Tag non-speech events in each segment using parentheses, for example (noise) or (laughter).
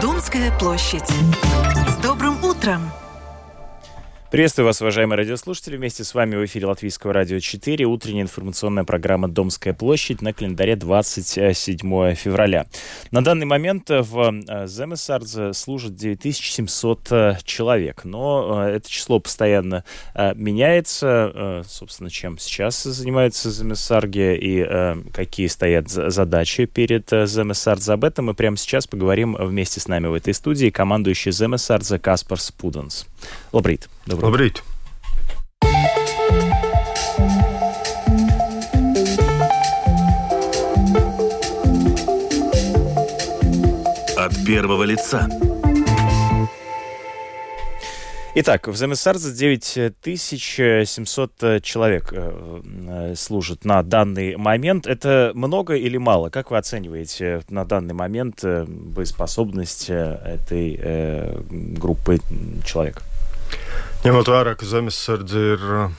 Думская площадь. С добрым утром! Приветствую вас, уважаемые радиослушатели. Вместе с вами в эфире Латвийского радио 4. Утренняя информационная программа «Домская площадь» на календаре 27 февраля. На данный момент в э, Земесардзе служат 9700 э, человек. Но э, это число постоянно меняется. Собственно, чем сейчас занимаются Земесарги и какие стоят задачи перед Земесардзе. Об этом мы прямо сейчас поговорим вместе с нами в этой студии командующий Земесардзе Каспар Спуденс. Лабрит. Добрый Labrīt! От первого лица. Итак, в Земесарзе 9700 человек э, э, служат на данный момент. Это много или мало? Как вы оцениваете на данный момент э, боеспособность этой группы человек? Ņemot vērā, ka zemesardze ir uh,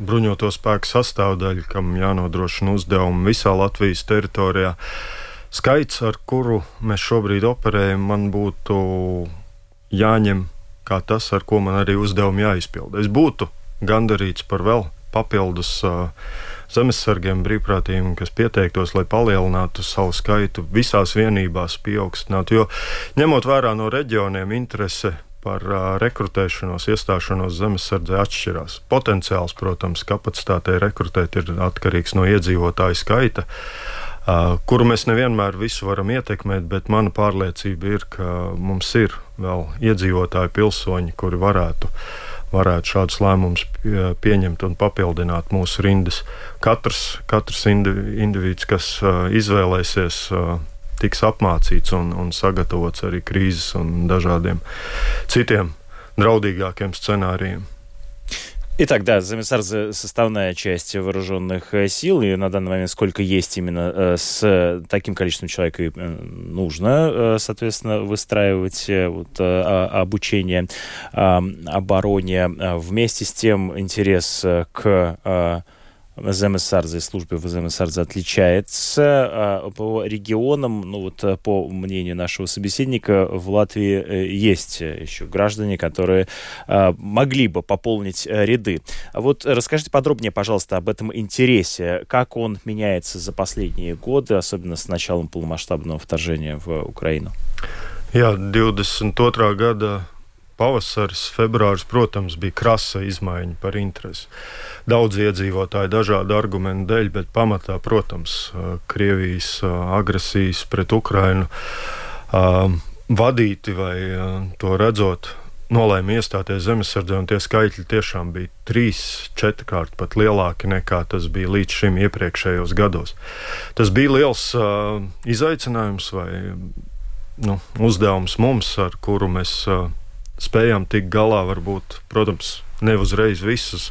bruņoto spēku sastāvdaļa, kam jānodrošina uzdevumi visā Latvijas teritorijā, skaits, ar kuru mēs šobrīd operējam, man būtu jāņem kā tas, ar ko man arī uzdevumi jāizpilda. Es būtu gandarīts par vēl papildus uh, zemesargiem, brīvprātīgiem, kas pieteiktos, lai palielinātu savu skaitu visās vienībās, pieaugstinātu. Jo ņemot vērā no reģioniem interese par uh, rekrutēšanos, iestāšanos zemesardzē atšķirās. Potenciāls, protams, kapacitātei rekrutēt ir atkarīgs no iedzīvotāju skaita, uh, kuru mēs nevienmēr visu varam ietekmēt, bet mana pārliecība ir, ka mums ir vēl iedzīvotāji, pilsoņi, kuri varētu. Varētu šādus lēmumus pieņemt un papildināt mūsu rindas. Katrs, katrs individs, kas uh, izvēlēsies uh, tiks apmācīts un, un sagatavots arī krīzes un dažādiem citiem draудīgākiem сценариям. Итак, да, Замесар составная часть вооруженных э, сил, и на данный момент сколько есть именно э, с таким количеством человек э, нужно, соответственно, выстраивать вот, обучение обороне. Вместе с тем интерес к ВЗМСАРЗа и службе ВЗМСАРЗа отличается. А по регионам, ну вот по мнению нашего собеседника, в Латвии э, есть еще граждане, которые а, могли бы пополнить э, ряды. А вот расскажите подробнее, пожалуйста, об этом интересе. Как он меняется за последние годы, особенно с началом полномасштабного вторжения в Украину? Jā, 22. gada pavasaris, februāris, protams, bija krasa izmaiņa par interesi. Daudz iedzīvotāji dažādu argumentu dēļ, bet pamatā, protams, Krievijas agresijas pret Ukrainu vadīti vai to redzot. Nolēma iestāties zemesardzē, un tie skaitļi tiešām bija trīs, četrkārt pat lielāki nekā tas bija līdz šim iepriekšējos gados. Tas bija liels uh, izaicinājums vai nu, uzdevums mums, ar kuru mēs uh, spējām tikt galā, varbūt, protams, ne uzreiz visus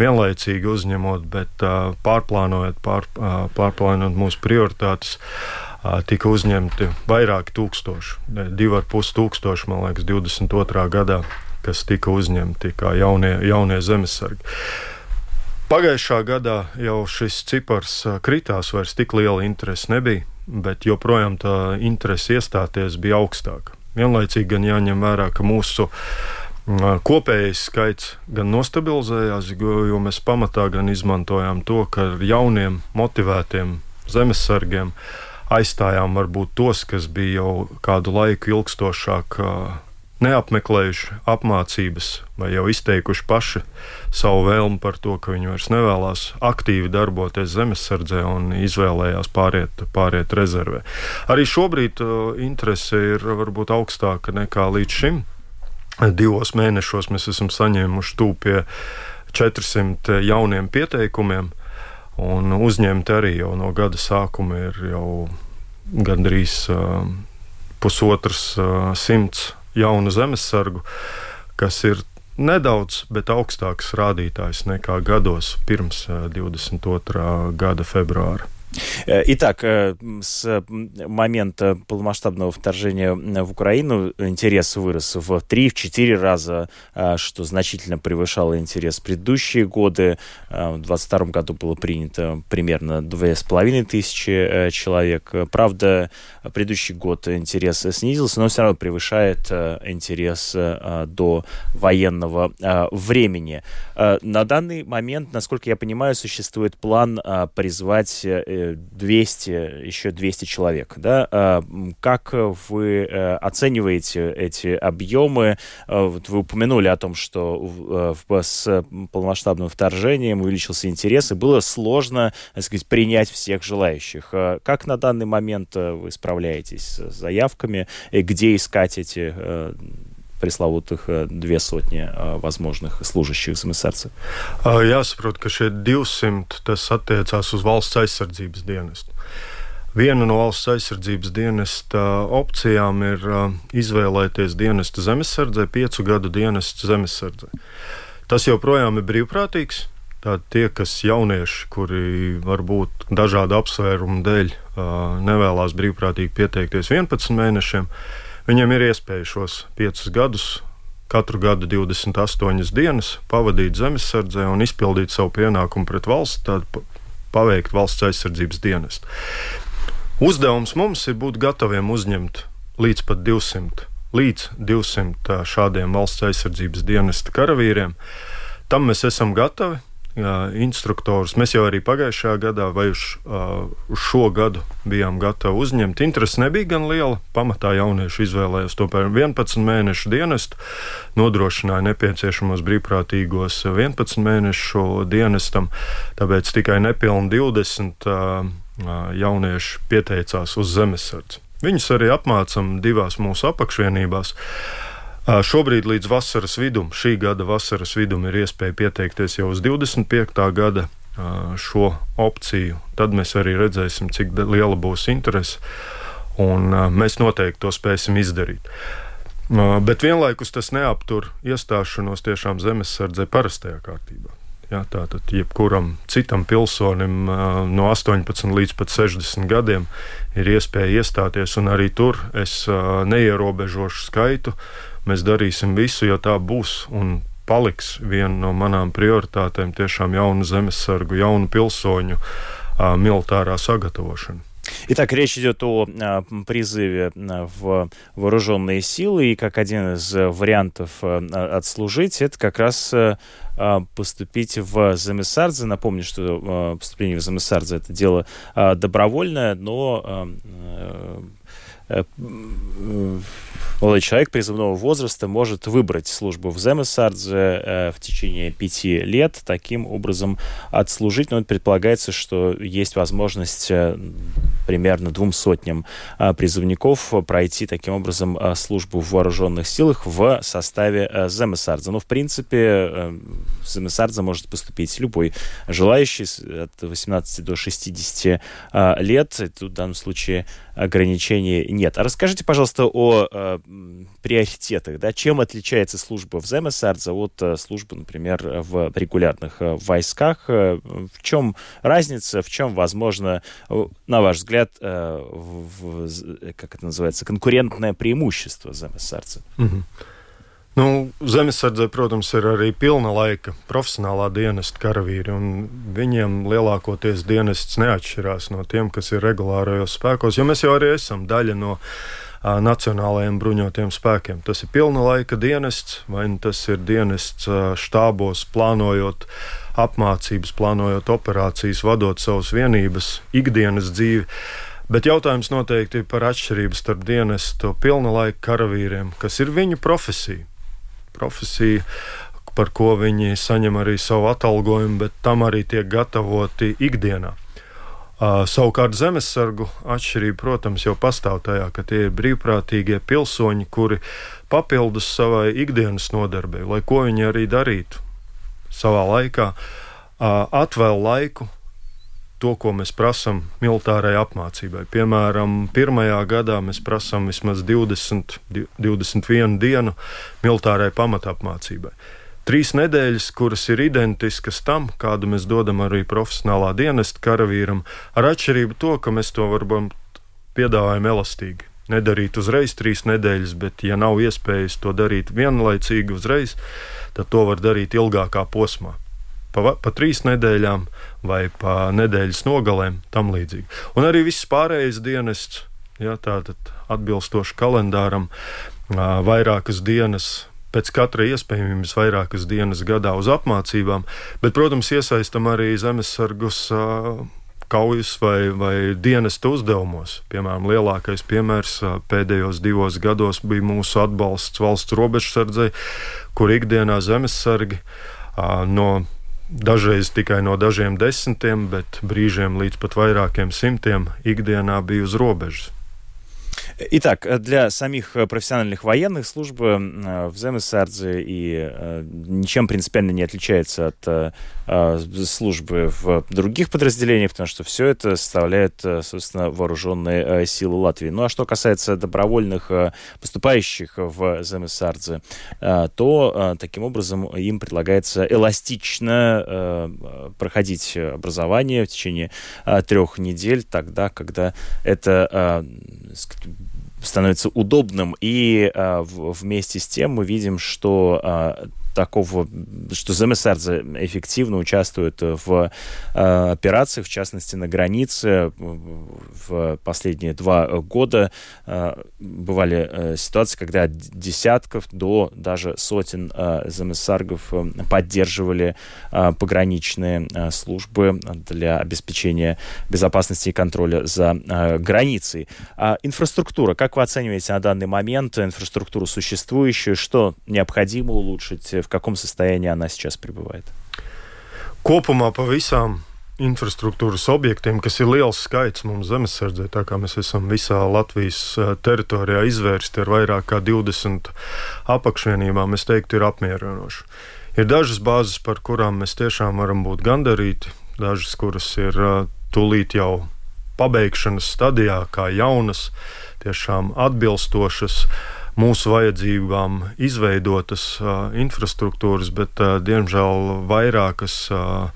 vienlaicīgi uzņemot, bet uh, pārplānojot, pār, uh, pārplānojot mūsu prioritātes. Uh, tika uzņemti vairāki tūkstoši, divi ar pus tūkstoši, man liekas, 22. gadā, kas tika uzņemti kā jaunie, jaunie zemesargi. Pagājušā gadā jau šis cipars kritās, vairs tik liela interese nebija, bet joprojām tā interese iestāties bija augstāka. Vienlaicīgi gan jāņem vērā, ka mūsu kopējais skaits gan nostabilizējās, jo mēs pamatā gan izmantojām to, ka ar jauniem, motivētiem zemesargiem aizstājām varbūt tos, kas bija jau kādu laiku ilgstošāk neapmeklējuši apmācības vai jau izteikuši paši savu vēlmu par to, ka viņi vairs nevēlas aktīvi darboties zemesardzē un izvēlējās pāriet, pāriet rezervē. Arī šobrīd uh, interese ir varbūt augstāka nekā līdz šim. Divos mēnešos mēs esam saņēmuši tūpie 400 jauniem pieteikumiem, un uzņemti arī jau no gada sākuma ir jau gandrīz uh, pusotrs uh, simts jaunu zemesargu, kas ir nedaudz, bet augstāks rādītājs nekā gados pirms 22. gada februāra. Э, итак, э, с момента полномасштабного вторжения в Украину интерес вырос в 3-4 раза, э, что значительно превышало интерес предыдущие годы. В 2022 году было принято примерно 2,5 тысячи человек. Правда, предыдущий год интерес снизился, но все равно превышает интерес до военного времени. На данный момент, насколько я понимаю, существует план призвать 200, еще 200 человек. Да? А, как вы э, оцениваете эти объемы? А, вот вы упомянули о том, что э, с полномасштабным вторжением увеличился интерес, и было сложно так сказать, принять всех желающих. А как на данный момент э, вы справляетесь с заявками? И где искать эти пресловутых две сотни возможных служащих zemesardze? Jāsaprot, ka šie 200 tas attiecās uz valsts aizsardzības dienestu. Viena no valsts aizsardzības dienesta opcijām ir izvēlēties dienestu zemesardzē, piecu gadu dienestu zemesardzē. Tas joprojām ir brīvprātīgs. Tātad tie, kas jaunieši, kuri varbūt dažādu apsvērumu dēļ nevēlas brīvprātīgi pieteikties 11 mēnešiem, uh, Viņam ir iespēja šos piecus gadus, katru gadu 28 dienas pavadīt zemesardzē un izpildīt savu pienākumu pret valsts, tādu paveikt valsts aizsardzības dienestu. Uzdevums mums ir būt gataviem uzņemt līdz pat 200, līdz 200 šādiem valsts aizsardzības dienesta karavīriem. Tam mēs esam gatavi instruktorus. Mēs jau arī pagājušajā gadā vai uz, uz šo gadu bijām gatavi uzņemt. Interese nebija gan liela. Pamatā jaunieši izvēlējās to par 11 mēnešu dienestu, nodrošināja nepieciešamos brīvprātīgos 11 mēnešu dienestam. Tāpēc tikai nepilni 20 uh, jaunieši pieteicās uz zemesardzi. Viņus arī apmācām divās mūsu apakšvienībās. Uh, Šobrīd līdz vasaras vidum, šī gada vasaras vidum, ir iespēja pieteikties jau uz 25. gada šo opciju. Tad mēs arī redzēsim, cik liela būs interese, un mēs noteikti to spēsim izdarīt. Bet vienlaikus tas neaptur iestāšanos tiešām zemesardzē parastajā kārtībā. Jā, tātad jebkuram citam pilsonim no 18 līdz 60 gadiem ir iespēja iestāties, un arī tur es neierobežošu skaitu. Mēs darīsim visu, jo tā būs un paliks viena no manām prioritātēm - tiešām jaunu zemesargu, jaunu pilsoņu а, militārā sagatavošana. Итак, речь идет о призыве в вооруженные силы, и как один из вариантов а, отслужить, это как раз а, поступить в Замесардзе. Напомню, что поступление в Замесардзе это дело добровольное, но молодой человек призывного возраста может выбрать службу в Земесардзе э, в течение пяти лет, таким образом отслужить. Но предполагается, что есть возможность э, примерно двум сотням э, призывников пройти таким образом службу в вооруженных силах в составе Земесардзе. Но, в принципе, в Земесардзе может поступить любой желающий от 18 до 60 лет. Тут в данном случае ограничений нет. А расскажите, пожалуйста, о э, приоритетах. Да? Чем отличается служба в Земесардзе от э, службы, например, в регулярных э, войсках? Э, в чем разница, в чем, возможно, на ваш взгляд, э, в, в, как это называется, конкурентное преимущество Земесардзе? Угу. Nu, Zemesardze, protams, ir arī pilna laika profesionālā dienesta karavīri, viņiem lielākoties dienests neatšķirās no tiem, kas ir regulārajos spēkos, jo mēs jau arī esam daļa no a, nacionālajiem bruņotiem spēkiem. Tas ir pilna laika dienests, vai nu tas ir dienests a, štābos, plānojot apmācības, plānojot operācijas, vadot savas vienības, ikdienas dzīvi. Bet jautājums noteikti ir par atšķirību starp dienestu pilna laika karavīriem, kas ir viņu profesija profesija, par ko viņi saņem arī savu atalgojumu, bet tam arī tiek gatavoti ikdienā. Uh, savukārt zemesargu atšķirība, protams, jau pastāv tajā, ka tie ir brīvprātīgie pilsoņi, kuri papildus savai ikdienas nodarbei, lai ko viņi arī darītu savā laikā, uh, atvēl laiku to, ko mēs prasām militārai apmācībai. Piemēram, pirmajā gadā mēs prasām vismaz 20, 21 dienu militārai pamatapmācībai. Trīs nedēļas, kuras ir identiskas tam, kādu mēs dodam arī profesionālā dienesta karavīram, ar atšķirību to, ka mēs to varam piedāvājam elastīgi. Nedarīt uzreiz trīs nedēļas, bet, ja nav iespējas to darīt vienlaicīgi uzreiz, tad to var darīt ilgākā posmā. Pa, pa trīs nedēļām vai pa nedēļas nogalēm, tam līdzīgi. Un arī viss pārējais dienests, ja, tātad atbilstoši kalendāram, vairākas dienas pēc katra iespējamības vairākas dienas gadā uz apmācībām, bet, protams, iesaistam arī zemesargus kaujas vai, vai dienesta uzdevumos. Piemēram, lielākais piemērs pēdējos divos gados bija mūsu atbalsts valsts robežsardzei, kur ikdienā zemesargi no dažreiz tikai no dažiem desmitiem, bet brīžiem līdz pat vairākiem simtiem ikdienā bija uz robežas. Итак, для самих профессиональных военных служба в Земесардзе и ничем принципиально не отличается от службы в других подразделениях, потому что все это составляет, собственно, вооруженные силы Латвии. Ну а что касается добровольных поступающих в Земесардзе, то таким образом им предлагается эластично проходить образование в течение трех недель, тогда, когда это становится удобным. И а, вместе с тем мы видим, что а, такого, что Земесардзе эффективно участвует в э, операциях, в частности, на границе. В последние два года э, бывали э, ситуации, когда от десятков до даже сотен э, Земесаргов э, поддерживали э, пограничные э, службы для обеспечения безопасности и контроля за э, границей. А инфраструктура, как вы оцениваете на данный момент инфраструктуру существующую, что необходимо улучшить, в каком состоянии она сейчас пребывает? Kopumā pa visām infrastruktūras objektiem, kas ir liels skaits mums zemesardzē, tā kā mēs esam visā Latvijas teritorijā izvērsti ar vairāk kā 20 apakšvienībām, es teiktu, ir apmierinoši. Ir dažas bāzes, par kurām mēs tiešām varam būt gandarīti, dažas, kuras ir tūlīt jau pabeigšanas stadijā, kā jaunas, tiešām atbilstošas. Uh, mūsu vajadzībām izveidotas uh, infrastruktūras, bet, uh, diemžēl, vairākas uh,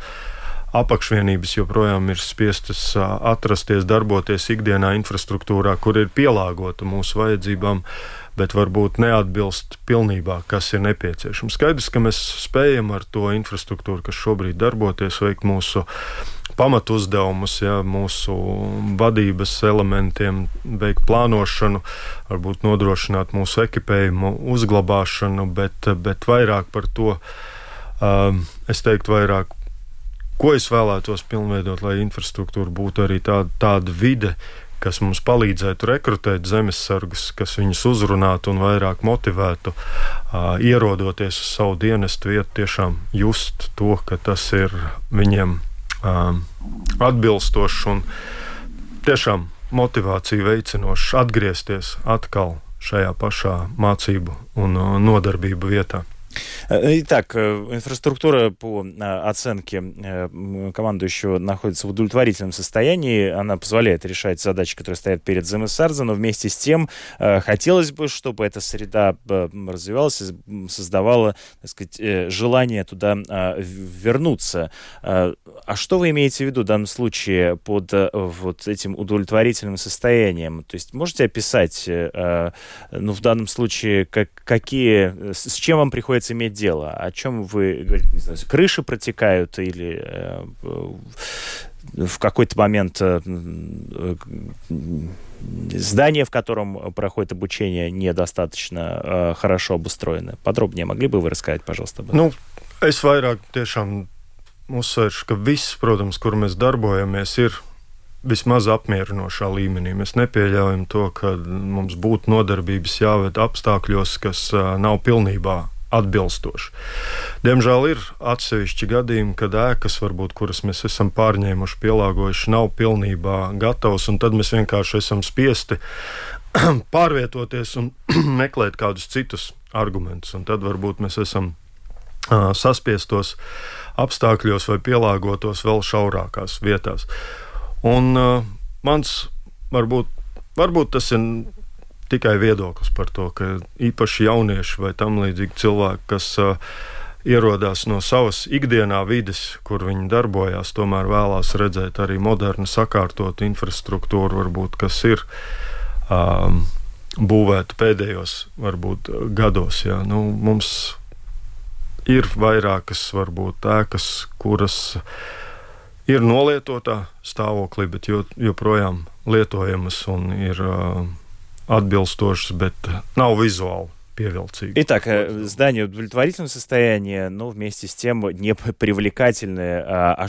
apakšvienības joprojām ir spiestas atrasties, darboties ikdienā infrastruktūrā, kur ir pielāgota mūsu vajadzībām, bet varbūt neatbilst pilnībā, kas ir nepieciešams. Skaidrs, ka mēs spējam ar to infrastruktūru, kas šobrīd darboties, veikt mūsu pamatuzdevumus, ja, mūsu vadības elementiem, veikt plānošanu, varbūt nodrošināt mūsu ekipējumu uzglabāšanu, bet, bet vairāk par to, um, es teiktu, vairāk. Ko es vēlētos pilnveidot, lai infrastruktūra būtu arī tāda, tāda vide, kas mums palīdzētu rekrutēt zemesargus, kas viņus uzrunātu un vairāk motivētu, uh, ierodoties uz savu dienestu vietu, tiešām just to, ka tas ir viņiem um, atbilstošs un tiešām motivāciju veicinošs atgriezties atkal šajā pašā mācību un uh, nodarbību vietā. Э, итак, э, инфраструктура по э, оценке командующего находится в удовлетворительном состоянии. Она позволяет решать задачи, которые стоят перед ЗМСРЗ, но вместе с тем хотелось бы, чтобы эта среда развивалась и создавала, так сказать, желание туда вернуться. А что вы имеете в виду в данном случае под вот этим удовлетворительным состоянием? То есть можете описать, ну, в данном случае, как, какие, с чем вам приходится приходится иметь дело? О чем вы говорите? Не знаю, крыши протекают или э, в какой-то момент э, здание, в котором проходит обучение, недостаточно э, хорошо обустроено. Подробнее могли бы вы рассказать, пожалуйста? Об этом? Nu, es vairāk tiešām uzsveršu, ka viss, protams, kur mēs darbojamies, ir vismaz apmierinošā līmenī. Mēs nepieļaujam to, ka mums būtu nodarbības jāved apstākļos, kas uh, nav pilnībā atbilstoši. Diemžēl ir atsevišķi gadījumi, kad ēkas, varbūt, kuras mēs esam pārņēmuši, pielāgojuši, nav pilnībā gatavas, un tad mēs vienkārši esam spiesti (clears throat) pārvietoties un (clears throat) meklēt kādus citus argumentus. Un tad varbūt mēs esam uh, saspiestos apstākļos vai pielāgotos vēl šaurākās vietās. Un uh, mans varbūt, varbūt tas ir tikai viedoklis par to, ka īpaši jaunieši vai tam līdzīgi cilvēki, kas ierodās no savas ikdienā vides, kur viņi darbojās, tomēr vēlās redzēt arī modernu, sakārtotu infrastruktūru, varbūt, kas ir um, būvēta pēdējos varbūt, gados. Jā. Nu, mums ir vairākas varbūt ēkas, kuras ir nolietotā stāvoklī, bet joprojām lietojamas un ir uh, atbilstošas, bet nav vizuāli певелцы. Итак, здание в удовлетворительном состоянии, но вместе с тем не привлекательные. А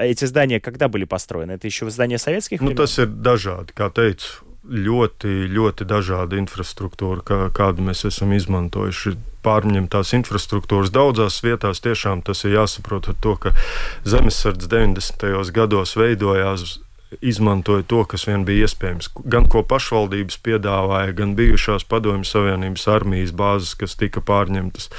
эти здания когда были построены? Это еще здания советских времен? Nu, tas ir dažādi, kā teicu, ļoti, ļoti dažāda infrastruktūra, kā, kādu mēs esam izmantojuši. Pārņemtās infrastruktūras daudzās vietās tiešām tas ir jāsaprot ar to, ka zemesardze 90. gados veidojās izmantoja to, kas vien bija iespējams. Gan ko pašvaldības piedāvāja, gan bijušās Padomju Savienības armijas bāzes, kas tika pārņemtas.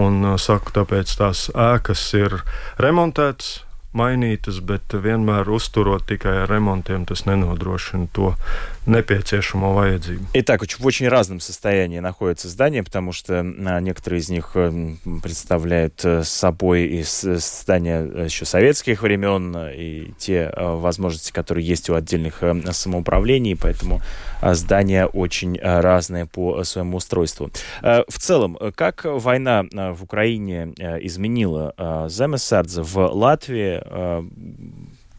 Un saku, tāpēc tās ēkas ir remontētas, mainītas, bet vienmēr uzturot tikai ar ремонтiem, tas nenodrošina то необходимую ваядзибу. Итак, в очень разном состоянии находятся здания, потому что а, некоторые из них э, представляют э, собой из э, здания еще советских времен и те возможности, которые есть у отдельных самоуправлений, поэтому здания очень разные по своему устройству. В целом, как война в Украине изменила Земесардзе в Латвии,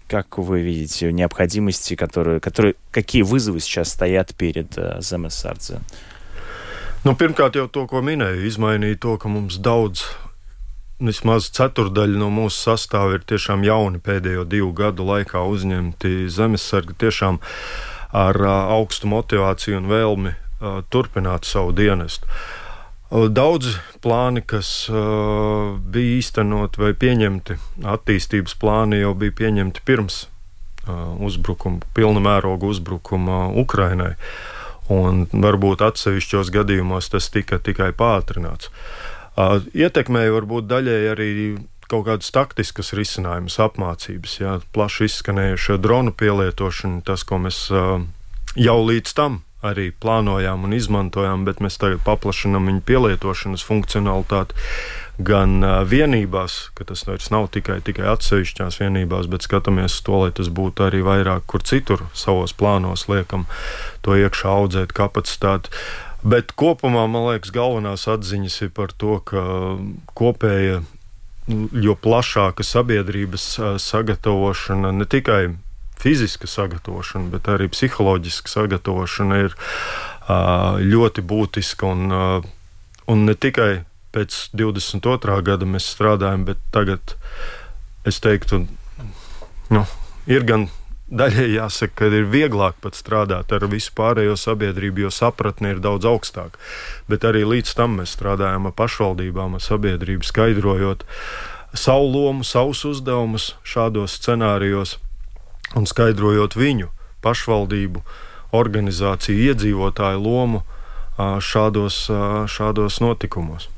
как вы видите необходимости, которые, которые, какие вызовы сейчас стоят перед uh, Zemesardze? Nu, pirmkārt, jau to, ko minēju, izmainīja to, ka mums daudz, vismaz ceturdaļa no mūsu sastāvā ir tiešām jauni pēdējo divu gadu laikā uzņemti zemesargi tiešām ar uh, augstu motivāciju un vēlmi uh, turpināt savu dienestu. Daudz plāni, kas uh, bija īstenot vai pieņemti, attīstības plāni jau bija pieņemti pirms uh, uzbrukuma, pilna mēroga uzbrukuma Ukrainai. Un varbūt atsevišķos gadījumos tas tika tikai pātrināts. Uh, ietekmēja varbūt daļēji arī kaut kādas taktiskas risinājumus, apmācības, jā, plaši izskanējuša dronu pielietošana, tas, ko mēs jau līdz tam arī plānojām un izmantojām, bet mēs tagad paplašinām viņu pielietošanas funkcionalitāti gan vienībās, ka tas vairs nav tikai, tikai atsevišķās vienībās, bet skatāmies to, lai tas būtu arī vairāk kur citur savos plānos, liekam to iekšā audzēt kapacitāti. Bet kopumā, man liekas, galvenās atziņas ir par to, ka kopēja, jo plašāka sabiedrības sagatavošana ne tikai fiziska sagatavošana, bet arī psiholoģiska sagatavošana ir ļoti būtiska. Un, un ne tikai pēc 22. gada mēs strādājam, bet tagad es teiktu, nu, ir gan daļai jāsaka, ka ir vieglāk pat strādāt ar visu pārējo sabiedrību, jo sapratne ir daudz augstāka. Bet arī līdz tam mēs strādājam ar pašvaldībām, ar sabiedrību, skaidrojot savu lomu, savus uzdevumus šādos scenārijos un skaidrojot viņu pašvaldību, organizāciju, iedzīvotāju lomu šādos, šādos notikumos.